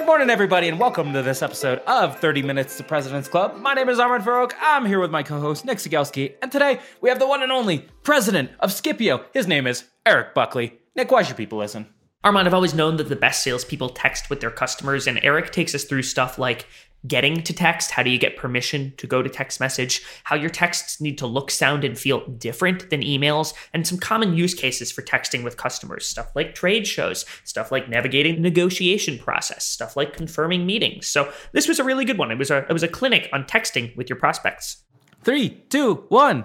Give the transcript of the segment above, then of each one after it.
Good morning, everybody, and welcome to this episode of 30 Minutes to President's Club. My name is Armand Farrokh. I'm here with my co host, Nick Cegelski, and today we have the one and only president of Skipio. His name is Eric Buckley. Nick, why should people listen? Armand, I've always known that the best salespeople text with their customers, and Eric takes us through stuff like getting to text. How do you get permission to go to text message? How your texts need to look, sound, and feel different than emails, and some common use cases for texting with customers. Stuff like trade shows, stuff like navigating the negotiation process, stuff like confirming meetings. So this was a really good one. It was a it was a clinic on texting with your prospects. Three, two, one.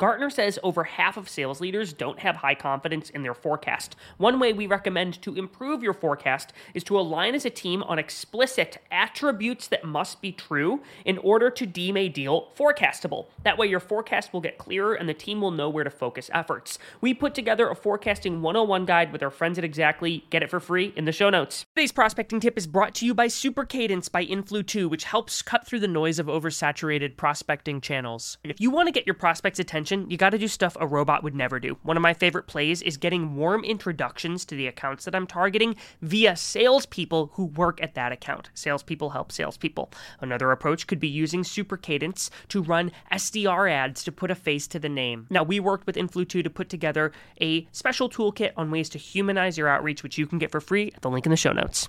Gartner says over half of sales leaders don't have high confidence in their forecast. One way we recommend to improve your forecast is to align as a team on explicit attributes that must be true in order to deem a deal forecastable. That way, your forecast will get clearer and the team will know where to focus efforts. We put together a forecasting 101 guide with our friends at Exactly. Get it for free in the show notes. Today's prospecting tip is brought to you by Super Cadence by Influ2, which helps cut through the noise of oversaturated prospecting channels. If you want to get your prospects' attention, you got to do stuff a robot would never do. One of my favorite plays is getting warm introductions to the accounts that I'm targeting via salespeople who work at that account. Salespeople help salespeople. Another approach could be using Super Cadence to run SDR ads to put a face to the name. Now, we worked with Influ2 to put together a special toolkit on ways to humanize your outreach, which you can get for free at the link in the show notes.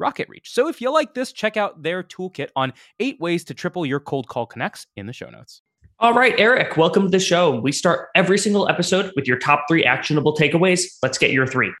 RocketReach. So if you like this, check out their toolkit on eight ways to triple your cold call connects in the show notes. All right, Eric, welcome to the show. We start every single episode with your top three actionable takeaways. Let's get your three.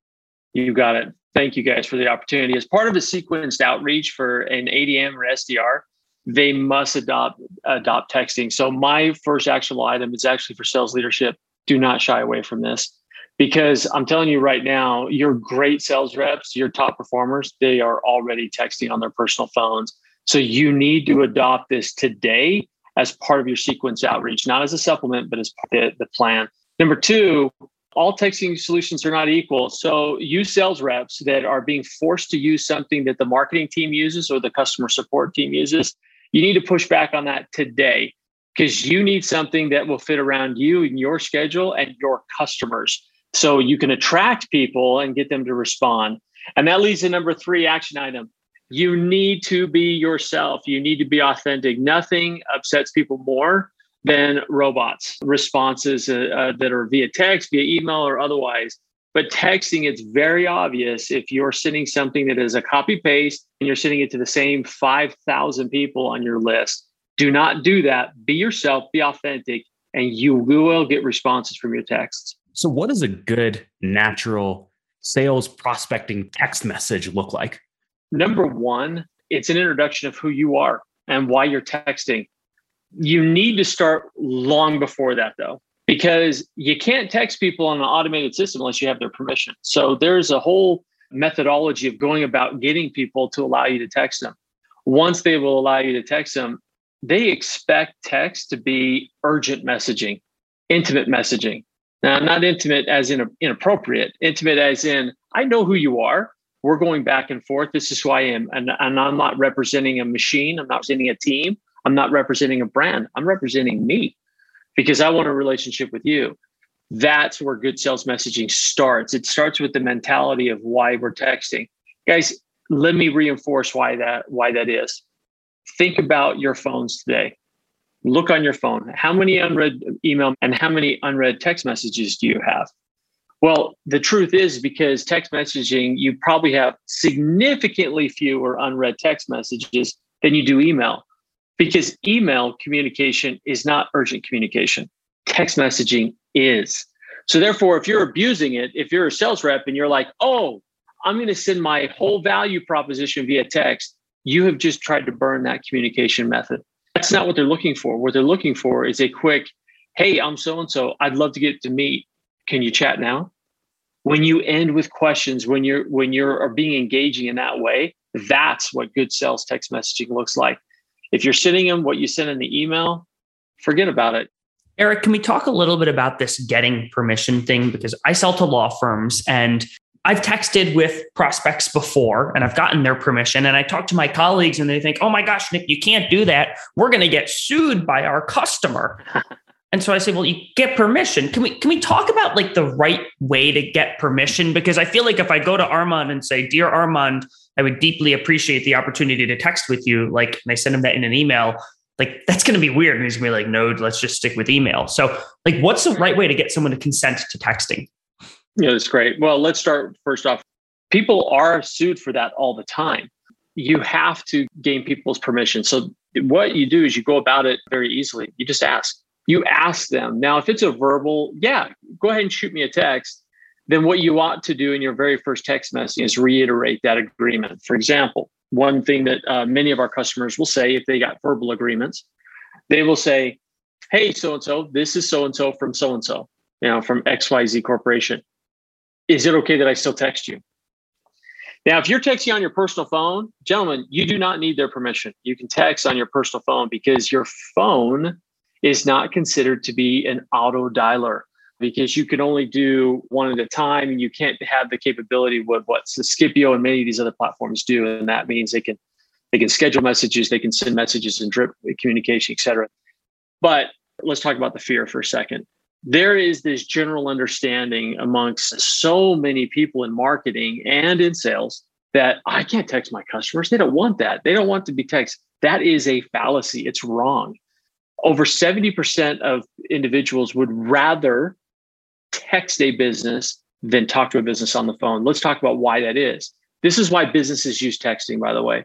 You got it. Thank you guys for the opportunity. As part of the sequenced outreach for an ADM or SDR, they must adopt adopt texting. So my first actionable item is actually for sales leadership. Do not shy away from this because I'm telling you right now, your great sales reps, your top performers, they are already texting on their personal phones. So you need to adopt this today as part of your sequence outreach, not as a supplement, but as the, the plan. Number two, all texting solutions are not equal. So use sales reps that are being forced to use something that the marketing team uses or the customer support team uses. You need to push back on that today because you need something that will fit around you and your schedule and your customers so you can attract people and get them to respond. And that leads to number three action item. You need to be yourself. You need to be authentic. Nothing upsets people more than robots responses uh, uh, that are via text, via email, or otherwise. But texting, it's very obvious if you're sending something that is a copy paste and you're sending it to the same 5,000 people on your list. Do not do that. Be yourself, be authentic, and you will get responses from your texts. So, what does a good natural sales prospecting text message look like? Number one, it's an introduction of who you are and why you're texting. You need to start long before that, though, because you can't text people on an automated system unless you have their permission. So, there's a whole methodology of going about getting people to allow you to text them. Once they will allow you to text them, they expect text to be urgent messaging, intimate messaging. Now, not intimate as in inappropriate, intimate as in, I know who you are. We're going back and forth. This is who I am. And, and I'm not representing a machine. I'm not representing a team. I'm not representing a brand. I'm representing me because I want a relationship with you. That's where good sales messaging starts. It starts with the mentality of why we're texting. Guys, let me reinforce why that why that is think about your phones today. Look on your phone. How many unread email and how many unread text messages do you have? Well, the truth is because text messaging, you probably have significantly fewer unread text messages than you do email because email communication is not urgent communication. Text messaging is. So, therefore, if you're abusing it, if you're a sales rep and you're like, oh, I'm going to send my whole value proposition via text, you have just tried to burn that communication method. That's not what they're looking for. What they're looking for is a quick, hey, I'm so and so. I'd love to get to meet. Can you chat now? When you end with questions, when you're when you're being engaging in that way, that's what good sales text messaging looks like. If you're sending them what you send in the email, forget about it. Eric, can we talk a little bit about this getting permission thing? Because I sell to law firms and I've texted with prospects before and I've gotten their permission. And I talk to my colleagues and they think, oh my gosh, Nick, you can't do that. We're going to get sued by our customer. and so I say, well, you get permission. Can we can we talk about like the right way to get permission? Because I feel like if I go to Armand and say, Dear Armand, I would deeply appreciate the opportunity to text with you, like, and I send him that in an email, like that's going to be weird. And he's going to be like, no, let's just stick with email. So, like, what's the right way to get someone to consent to texting? Yeah, that's great. Well, let's start first off. People are sued for that all the time. You have to gain people's permission. So, what you do is you go about it very easily. You just ask. You ask them. Now, if it's a verbal, yeah, go ahead and shoot me a text. Then, what you ought to do in your very first text message is reiterate that agreement. For example, one thing that uh, many of our customers will say if they got verbal agreements, they will say, Hey, so and so, this is so and so from so and so, you know, from XYZ Corporation is it okay that I still text you? Now, if you're texting on your personal phone, gentlemen, you do not need their permission. You can text on your personal phone because your phone is not considered to be an auto dialer because you can only do one at a time and you can't have the capability with what Skipio and many of these other platforms do. And that means they can they can schedule messages, they can send messages and drip communication, et cetera. But let's talk about the fear for a second there is this general understanding amongst so many people in marketing and in sales that I can't text my customers. They don't want that. They don't want to be texted. That is a fallacy. It's wrong. Over 70% of individuals would rather text a business than talk to a business on the phone. Let's talk about why that is. This is why businesses use texting, by the way.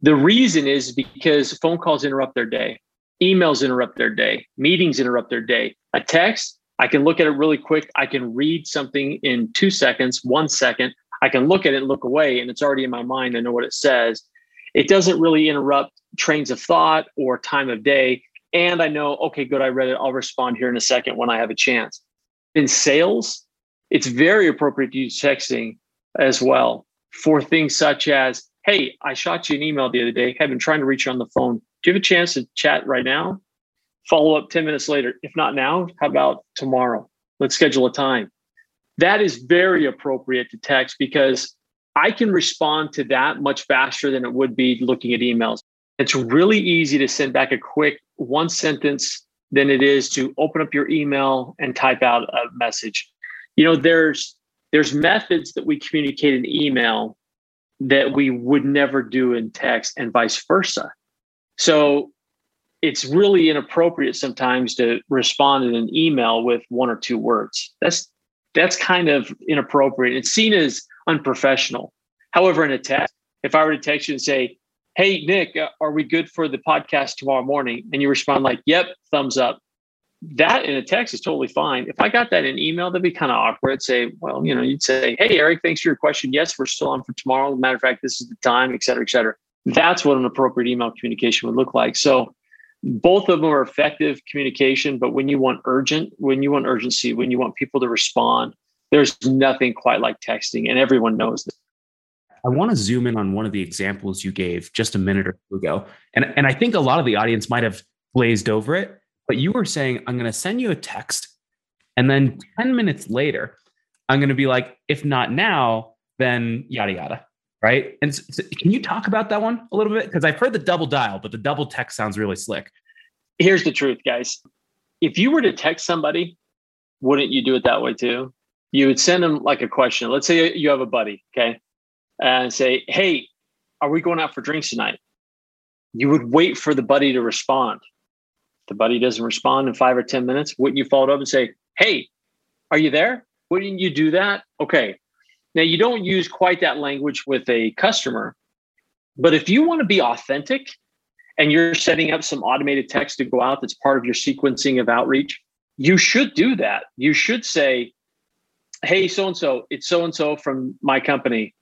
The reason is because phone calls interrupt their day, emails interrupt their day, meetings interrupt their day a text, I can look at it really quick. I can read something in two seconds, one second. I can look at it look away, and it's already in my mind. I know what it says. It doesn't really interrupt trains of thought or time of day. And I know, okay, good, I read it. I'll respond here in a second when I have a chance. In sales, it's very appropriate to use texting as well for things such as, hey, I shot you an email the other day. I've been trying to reach you on the phone. Do you have a chance to chat right now? Follow up 10 minutes later. If not now, how about tomorrow? Let's schedule a time. That is very appropriate to text because I can respond to that much faster than it would be looking at emails. It's really easy to send back a quick one sentence than it is to open up your email and type out a message. You know, there's there's methods that we communicate in email that we would never do in text and vice versa. So it's really inappropriate sometimes to respond in an email with one or two words. That's that's kind of inappropriate. It's seen as unprofessional. However, in a text, if I were to text you and say, hey, Nick, uh, are we good for the podcast tomorrow morning? And you respond like, yep, thumbs up. That in a text is totally fine. If I got that in email, that'd be kind of awkward. Say, well, you know, you'd say, hey, Eric, thanks for your question. Yes, we're still on for tomorrow. matter of fact, this is the time, et cetera, et cetera. That's what an appropriate email communication would look like. So both of them are effective communication, but when you want urgent, when you want urgency, when you want people to respond, there's nothing quite like texting, and everyone knows that. I want to zoom in on one of the examples you gave just a minute or two ago. And, and I think a lot of the audience might have glazed over it, but you were saying, I'm going to send you a text. And then 10 minutes later, I'm going to be like, if not now, then yada, yada. Right. And so, can you talk about that one a little bit? Because I've heard the double dial, but the double text sounds really slick. Here's the truth, guys. If you were to text somebody, wouldn't you do it that way too? You would send them like a question. Let's say you have a buddy, okay? and say, Hey, are we going out for drinks tonight? You would wait for the buddy to respond. If the buddy doesn't respond in five or 10 minutes, wouldn't you follow up and say, Hey, are you there? Wouldn't you do that? Okay. Now, you don't use quite that language with a customer, but if you want to be authentic and you're setting up some automated text to go out that's part of your sequencing of outreach, you should do that. You should say, Hey, so and so, it's so and so from my company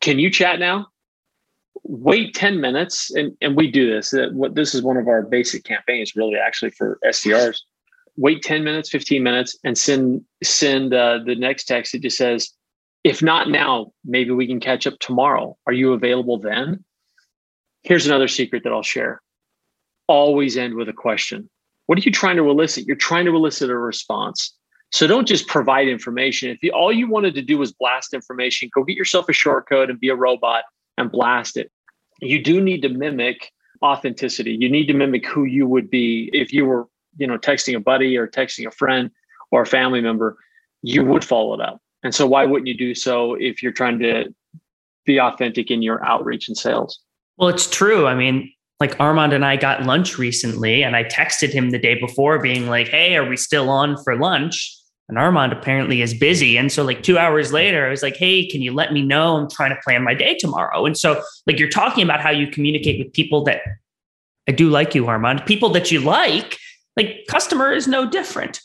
can you chat now? Wait 10 minutes, and, and we do this. This is one of our basic campaigns, really, actually for SDRs. Wait 10 minutes, 15 minutes, and send send uh, the next text. It just says, if not now, maybe we can catch up tomorrow. Are you available then? Here's another secret that I'll share. Always end with a question. What are you trying to elicit? You're trying to elicit a response. So don't just provide information. If you, all you wanted to do was blast information, go get yourself a short code and be a robot and blast it. You do need to mimic authenticity. You need to mimic who you would be if you were, you know, texting a buddy or texting a friend or a family member. You would follow it up. And so why wouldn't you do so if you're trying to be authentic in your outreach and sales? Well, it's true. I mean, like Armand and I got lunch recently, and I texted him the day before, being like, Hey, are we still on for lunch? And Armand apparently is busy. And so, like, two hours later, I was like, Hey, can you let me know? I'm trying to plan my day tomorrow. And so, like, you're talking about how you communicate with people that I do like you, Armand, people that you like, like, customer is no different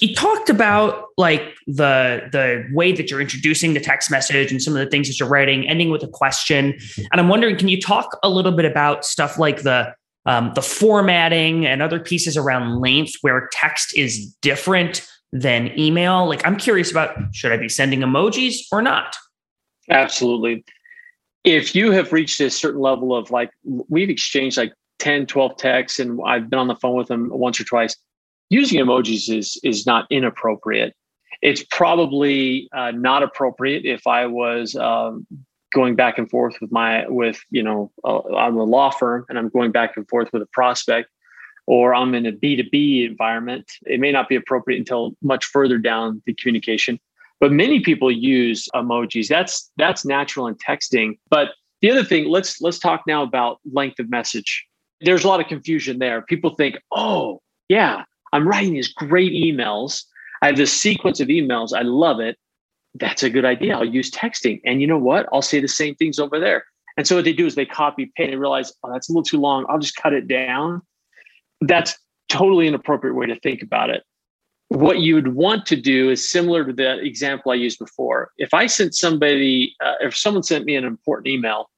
you talked about like the the way that you're introducing the text message and some of the things that you're writing ending with a question. And i'm wondering can you talk a little bit about stuff like the um, the formatting and other pieces around length where text is different than email? Like i'm curious about should i be sending emojis or not? Absolutely. If you have reached a certain level of like we've exchanged like 10 12 texts and i've been on the phone with them once or twice using emojis is is not inappropriate. It's probably uh, not appropriate if I was um, going back and forth with my with you know uh, I'm a law firm and I'm going back and forth with a prospect, or I'm in a B two B environment. It may not be appropriate until much further down the communication. But many people use emojis. That's that's natural in texting. But the other thing, let's let's talk now about length of message. There's a lot of confusion there. People think, oh yeah, I'm writing these great emails. I have this sequence of emails. I love it. That's a good idea. I'll use texting. And you know what? I'll say the same things over there. And so what they do is they copy paste and realize, oh, that's a little too long. I'll just cut it down. That's totally an appropriate way to think about it. What you would want to do is similar to the example I used before. If I sent somebody, uh, if someone sent me an important email,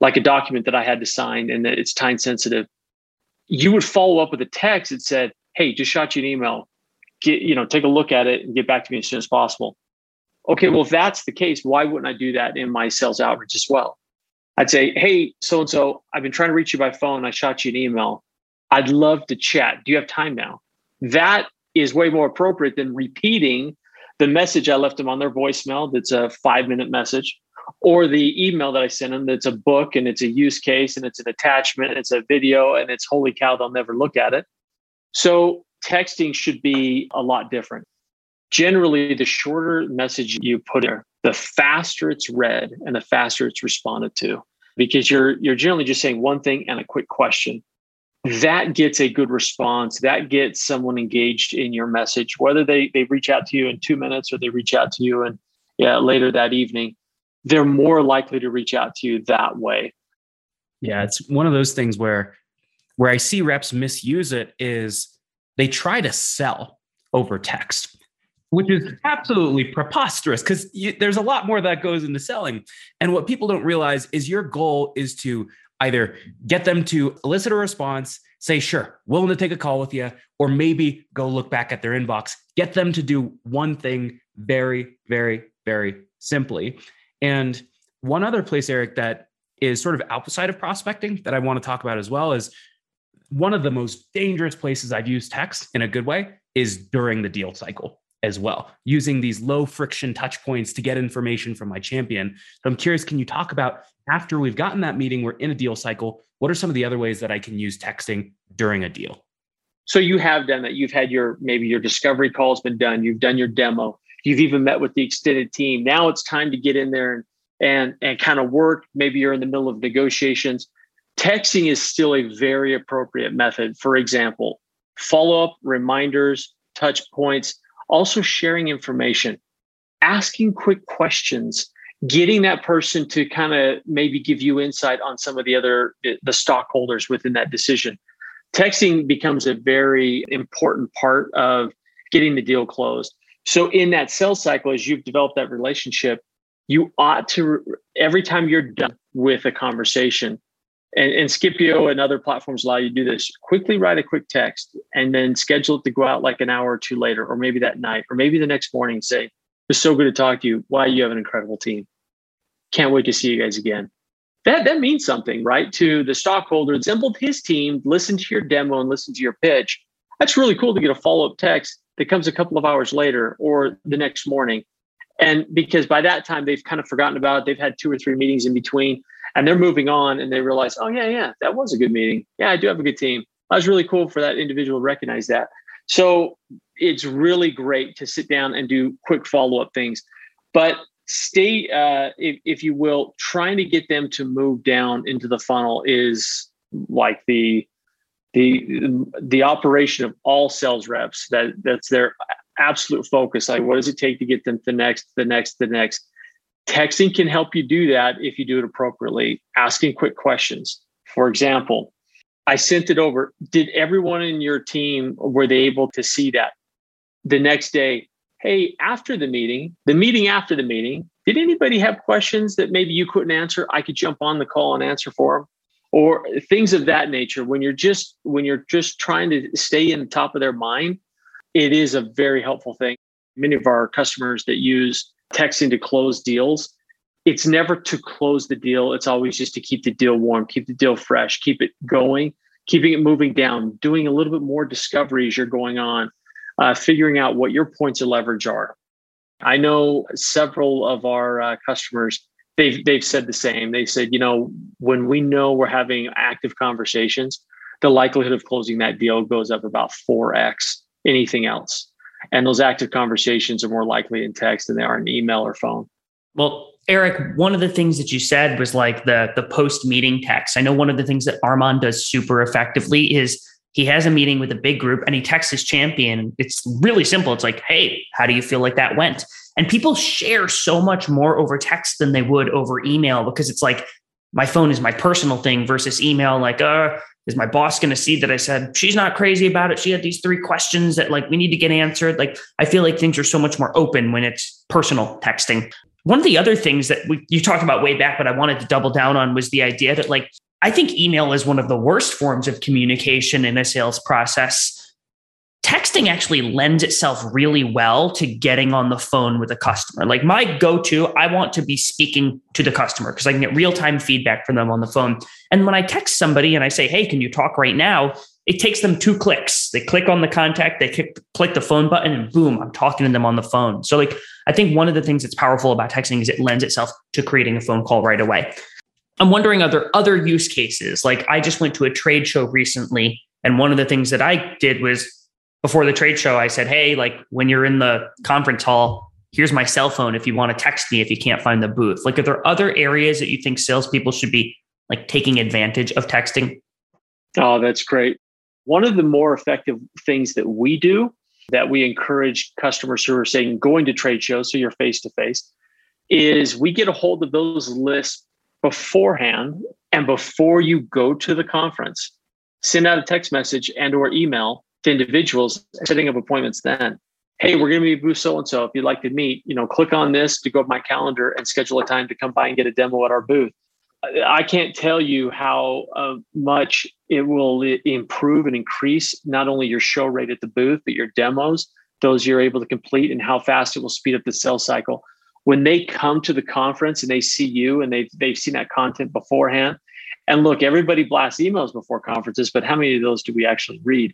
like a document that I had to sign and that it's time sensitive, you would follow up with a text that said, hey, just shot you an email. Get, you know, take a look at it and get back to me as soon as possible. Okay, well, if that's the case, why wouldn't I do that in my sales outreach as well? I'd say, hey, so and so, I've been trying to reach you by phone. I shot you an email. I'd love to chat. Do you have time now? That is way more appropriate than repeating the message I left them on their voicemail that's a five minute message or the email that I sent them that's a book and it's a use case and it's an attachment, and it's a video and it's holy cow, they'll never look at it. So texting should be a lot different. Generally, the shorter message you put in, the faster it's read and the faster it's responded to because you're you're generally just saying one thing and a quick question. That gets a good response. That gets someone engaged in your message, whether they they reach out to you in two minutes or they reach out to you and yeah later that evening. They're more likely to reach out to you that way. Yeah, it's one of those things where where I see reps misuse it is they try to sell over text, which is absolutely preposterous because there's a lot more that goes into selling. And what people don't realize is your goal is to either get them to elicit a response, say, sure, willing to take a call with you, or maybe go look back at their inbox, get them to do one thing very, very, very simply. And one other place, Eric, that is sort of outside of prospecting that I want to talk about as well is one of the most dangerous places I've used text in a good way is during the deal cycle as well, using these low friction touch points to get information from my champion. So I'm curious, can you talk about after we've gotten that meeting, we're in a deal cycle, what are some of the other ways that I can use texting during a deal? So you have done that. You've had your maybe your discovery call has been done. You've done your demo. You've even met with the extended team. Now it's time to get in there and and and kind of work. Maybe you're in the middle of negotiations. Texting is still a very appropriate method. For example, follow up, reminders, touch points, also sharing information, asking quick questions, getting that person to kind of maybe give you insight on some of the other the stockholders within that decision. Texting becomes a very important part of getting the deal closed. So in that sales cycle, as you've developed that relationship, you ought to every time you're done with a conversation and, and Skipio and other platforms allow you to do this. Quickly write a quick text and then schedule it to go out like an hour or two later or maybe that night or maybe the next morning say it's so good to talk to you. Why you have an incredible team? Can't wait to see you guys again. That that means something right to the stockholder assembled his team listen to your demo and listen to your pitch. That's really cool to get a follow-up text that comes a couple of hours later or the next morning. And because by that time they've kind of forgotten about it, they've had two or three meetings in between and they're moving on and they realize, oh, yeah, yeah, that was a good meeting. Yeah, I do have a good team. That was really cool for that individual to recognize that. So it's really great to sit down and do quick follow up things. But stay, uh, if, if you will, trying to get them to move down into the funnel is like the the the operation of all sales reps that that's their absolute focus. Like, what does it take to get them to the next, the next, the next? Texting can help you do that if you do it appropriately. Asking quick questions. For example, I sent it over. Did everyone in your team were they able to see that? The next day, hey, after the meeting, the meeting after the meeting, did anybody have questions that maybe you couldn't answer? I could jump on the call and answer for them or things of that nature when you're just when you're just trying to stay in the top of their mind it is a very helpful thing. Many of our customers that use texting to close deals, it's never to close the deal. It's always just to keep the deal warm, keep the deal fresh, keep it going, keeping it moving down, doing a little bit more discovery as you're going on, uh, figuring out what your points of leverage are. I know several of our uh, customers they've they've said the same. They said, you know, when we know we're having active conversations, the likelihood of closing that deal goes up about 4x anything else. And those active conversations are more likely in text than they are in email or phone. Well, Eric, one of the things that you said was like the the post meeting text. I know one of the things that Armand does super effectively is he has a meeting with a big group and he texts his champion. It's really simple. It's like, "Hey, how do you feel like that went?" And people share so much more over text than they would over email because it's like my phone is my personal thing versus email like, "Uh, is my boss going to see that I said she's not crazy about it? She had these three questions that like we need to get answered. Like I feel like things are so much more open when it's personal texting. One of the other things that we, you talked about way back, but I wanted to double down on was the idea that like I think email is one of the worst forms of communication in a sales process texting actually lends itself really well to getting on the phone with a customer. Like my go to, I want to be speaking to the customer because I can get real time feedback from them on the phone. And when I text somebody and I say, hey, can you talk right now? It takes them two clicks. They click on the contact, they click, click the phone button, and boom, I'm talking to them on the phone. So, like, I think one of the things that's powerful about texting is it lends itself to creating a phone call right away. I'm wondering, are there other use cases? Like, I just went to a trade show recently, and one of the things that I did was before the trade show, I said, Hey, like when you're in the conference hall, here's my cell phone if you want to text me if you can't find the booth. Like, are there other areas that you think salespeople should be like taking advantage of texting? Oh, that's great. One of the more effective things that we do that we encourage customers who are saying going to trade shows, so you're face to face, is we get a hold of those lists beforehand And before you go to the conference, send out a text message and or email to individuals setting up appointments then. Hey, we're going to be booth so and so. If you'd like to meet, you know, click on this to go to my calendar and schedule a time to come by and get a demo at our booth. I can't tell you how uh, much it will improve and increase not only your show rate at the booth, but your demos, those you're able to complete, and how fast it will speed up the sales cycle. When they come to the conference and they see you and they've, they've seen that content beforehand, and look, everybody blasts emails before conferences, but how many of those do we actually read?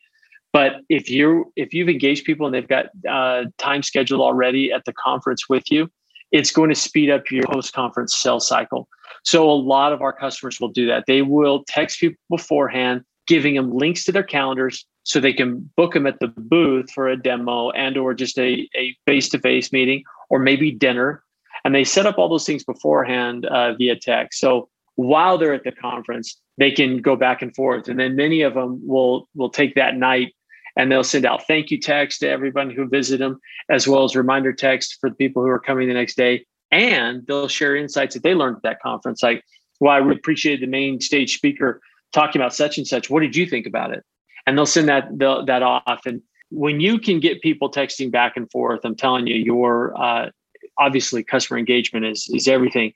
But if you if you've engaged people and they've got uh, time scheduled already at the conference with you, it's going to speed up your post conference sales cycle. So a lot of our customers will do that. They will text people beforehand, giving them links to their calendars so they can book them at the booth for a demo and or just a, a face-to-face meeting or maybe dinner. And they set up all those things beforehand uh, via text. So while they're at the conference, they can go back and forth. And then many of them will will take that night and they'll send out thank you text to everyone who visited them, as well as reminder text for the people who are coming the next day. And they'll share insights that they learned at that conference, like, well, I really appreciated the main stage speaker talking about such and such. What did you think about it? And they'll send that that off. And when you can get people texting back and forth, I'm telling you, your uh, obviously customer engagement is is everything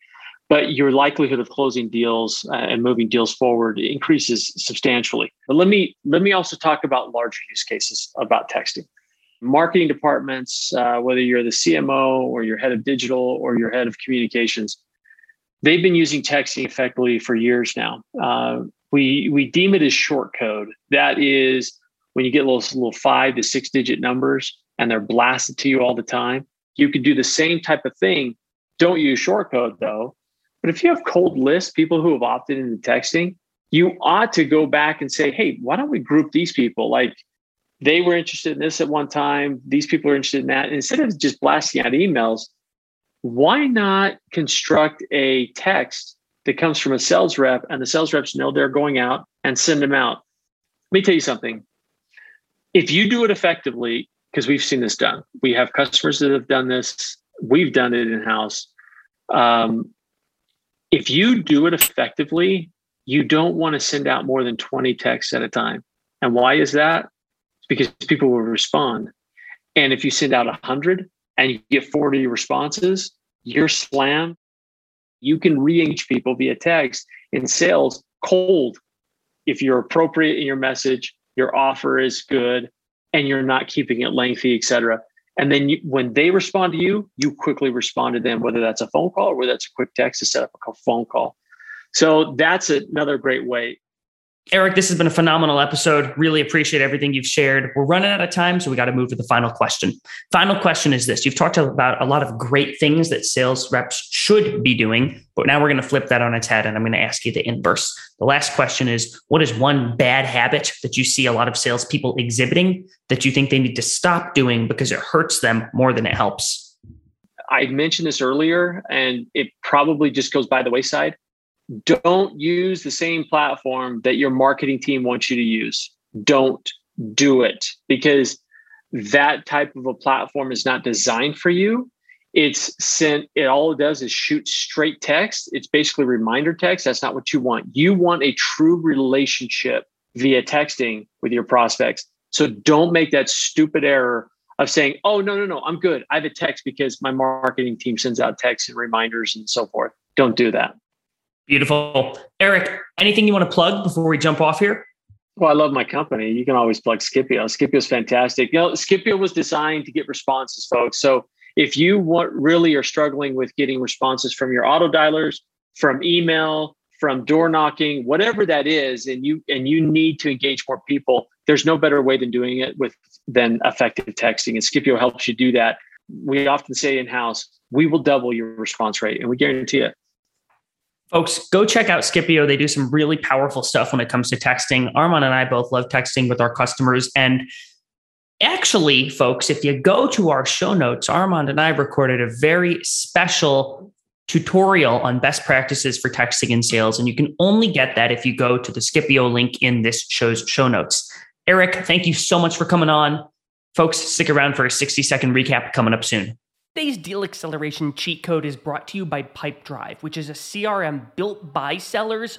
but your likelihood of closing deals uh, and moving deals forward increases substantially. But let me let me also talk about larger use cases about texting. Marketing departments, uh, whether you're the CMO or your head of digital or your head of communications, they've been using texting effectively for years now. Uh, we we deem it as short code. That is when you get those little five to six digit numbers and they're blasted to you all the time. You can do the same type of thing. Don't use short code though but if you have cold lists, people who have opted into texting, you ought to go back and say, hey, why don't we group these people? Like they were interested in this at one time, these people are interested in that. And instead of just blasting out emails, why not construct a text that comes from a sales rep and the sales reps know they're going out and send them out? Let me tell you something. If you do it effectively, because we've seen this done, we have customers that have done this, we've done it in house. Um, if you do it effectively, you don't want to send out more than 20 texts at a time. And why is that? Because people will respond. And if you send out 100 and you get 40 responses, you're slammed. You can re engage people via text in sales cold if you're appropriate in your message, your offer is good, and you're not keeping it lengthy, et cetera. And then you, when they respond to you, you quickly respond to them, whether that's a phone call or whether that's a quick text to set up a phone call. So that's another great way. Eric, this has been a phenomenal episode. Really appreciate everything you've shared. We're running out of time, so we got to move to the final question. Final question is this You've talked about a lot of great things that sales reps should be doing, but now we're going to flip that on its head and I'm going to ask you the inverse. The last question is What is one bad habit that you see a lot of salespeople exhibiting that you think they need to stop doing because it hurts them more than it helps? I mentioned this earlier, and it probably just goes by the wayside don't use the same platform that your marketing team wants you to use. Don't do it because that type of a platform is not designed for you. It's sent, it all it does is shoot straight text. It's basically reminder text. That's not what you want. You want a true relationship via texting with your prospects. So don't make that stupid error of saying, oh, no, no, no, I'm good. I have a text because my marketing team sends out texts and reminders and so forth. Don't do that. Beautiful. Eric, anything you want to plug before we jump off here? Well, I love my company. You can always plug Skipio. Skipio is fantastic. You know, Skipio was designed to get responses, folks. So if you want, really are struggling with getting responses from your auto dialers, from email, from door knocking, whatever that is, and you and you need to engage more people, there's no better way than doing it with than effective texting. And Skipio helps you do that. We often say in house, we will double your response rate, and we guarantee it. Folks, go check out Skipio. They do some really powerful stuff when it comes to texting. Armand and I both love texting with our customers. And actually, folks, if you go to our show notes, Armand and I recorded a very special tutorial on best practices for texting in sales. And you can only get that if you go to the Skipio link in this show's show notes. Eric, thank you so much for coming on. Folks, stick around for a 60 second recap coming up soon. Today's deal acceleration cheat code is brought to you by Pipedrive, which is a CRM built by sellers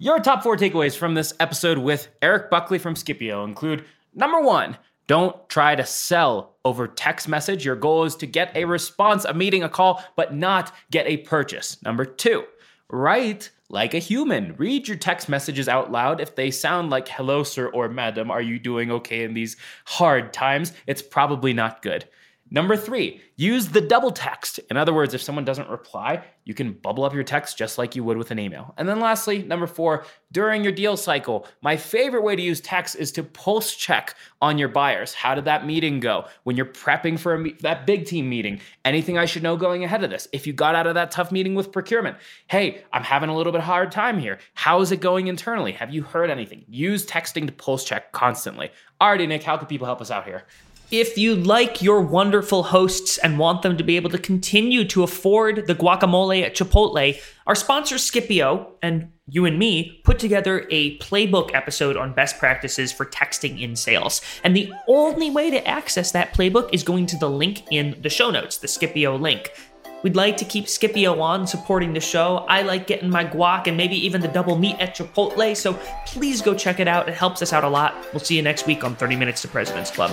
Your top four takeaways from this episode with Eric Buckley from Skipio include number one, don't try to sell over text message. Your goal is to get a response, a meeting, a call, but not get a purchase. Number two, write like a human. Read your text messages out loud. If they sound like hello, sir, or madam, are you doing okay in these hard times? It's probably not good. Number three, use the double text. In other words, if someone doesn't reply, you can bubble up your text just like you would with an email. And then lastly, number four, during your deal cycle, my favorite way to use text is to pulse check on your buyers. How did that meeting go? When you're prepping for me- that big team meeting, anything I should know going ahead of this? If you got out of that tough meeting with procurement, hey, I'm having a little bit hard time here. How is it going internally? Have you heard anything? Use texting to pulse check constantly. Alrighty, Nick, how can people help us out here? If you like your wonderful hosts and want them to be able to continue to afford the guacamole at Chipotle, our sponsor Skipio and you and me put together a playbook episode on best practices for texting in sales. And the only way to access that playbook is going to the link in the show notes, the Skipio link. We'd like to keep Skipio on supporting the show. I like getting my guac and maybe even the double meat at Chipotle, so please go check it out. It helps us out a lot. We'll see you next week on 30 Minutes to President's Club.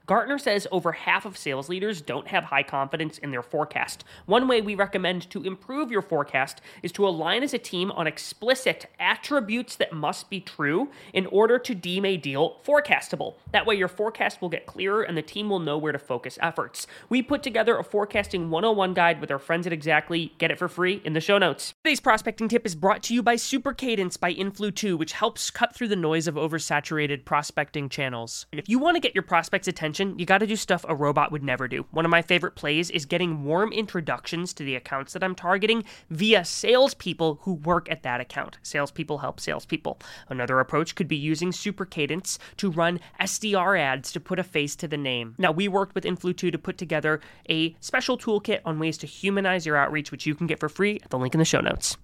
Gartner says over half of sales leaders don't have high confidence in their forecast. One way we recommend to improve your forecast is to align as a team on explicit attributes that must be true in order to deem a deal forecastable. That way, your forecast will get clearer and the team will know where to focus efforts. We put together a forecasting 101 guide with our friends at Exactly. Get it for free in the show notes. Today's prospecting tip is brought to you by Super Cadence by Influ2, which helps cut through the noise of oversaturated prospecting channels. If you want to get your prospects' attention, you got to do stuff a robot would never do. One of my favorite plays is getting warm introductions to the accounts that I'm targeting via salespeople who work at that account. Salespeople help salespeople. Another approach could be using Super Cadence to run SDR ads to put a face to the name. Now, we worked with Influ2 to put together a special toolkit on ways to humanize your outreach, which you can get for free at the link in the show notes.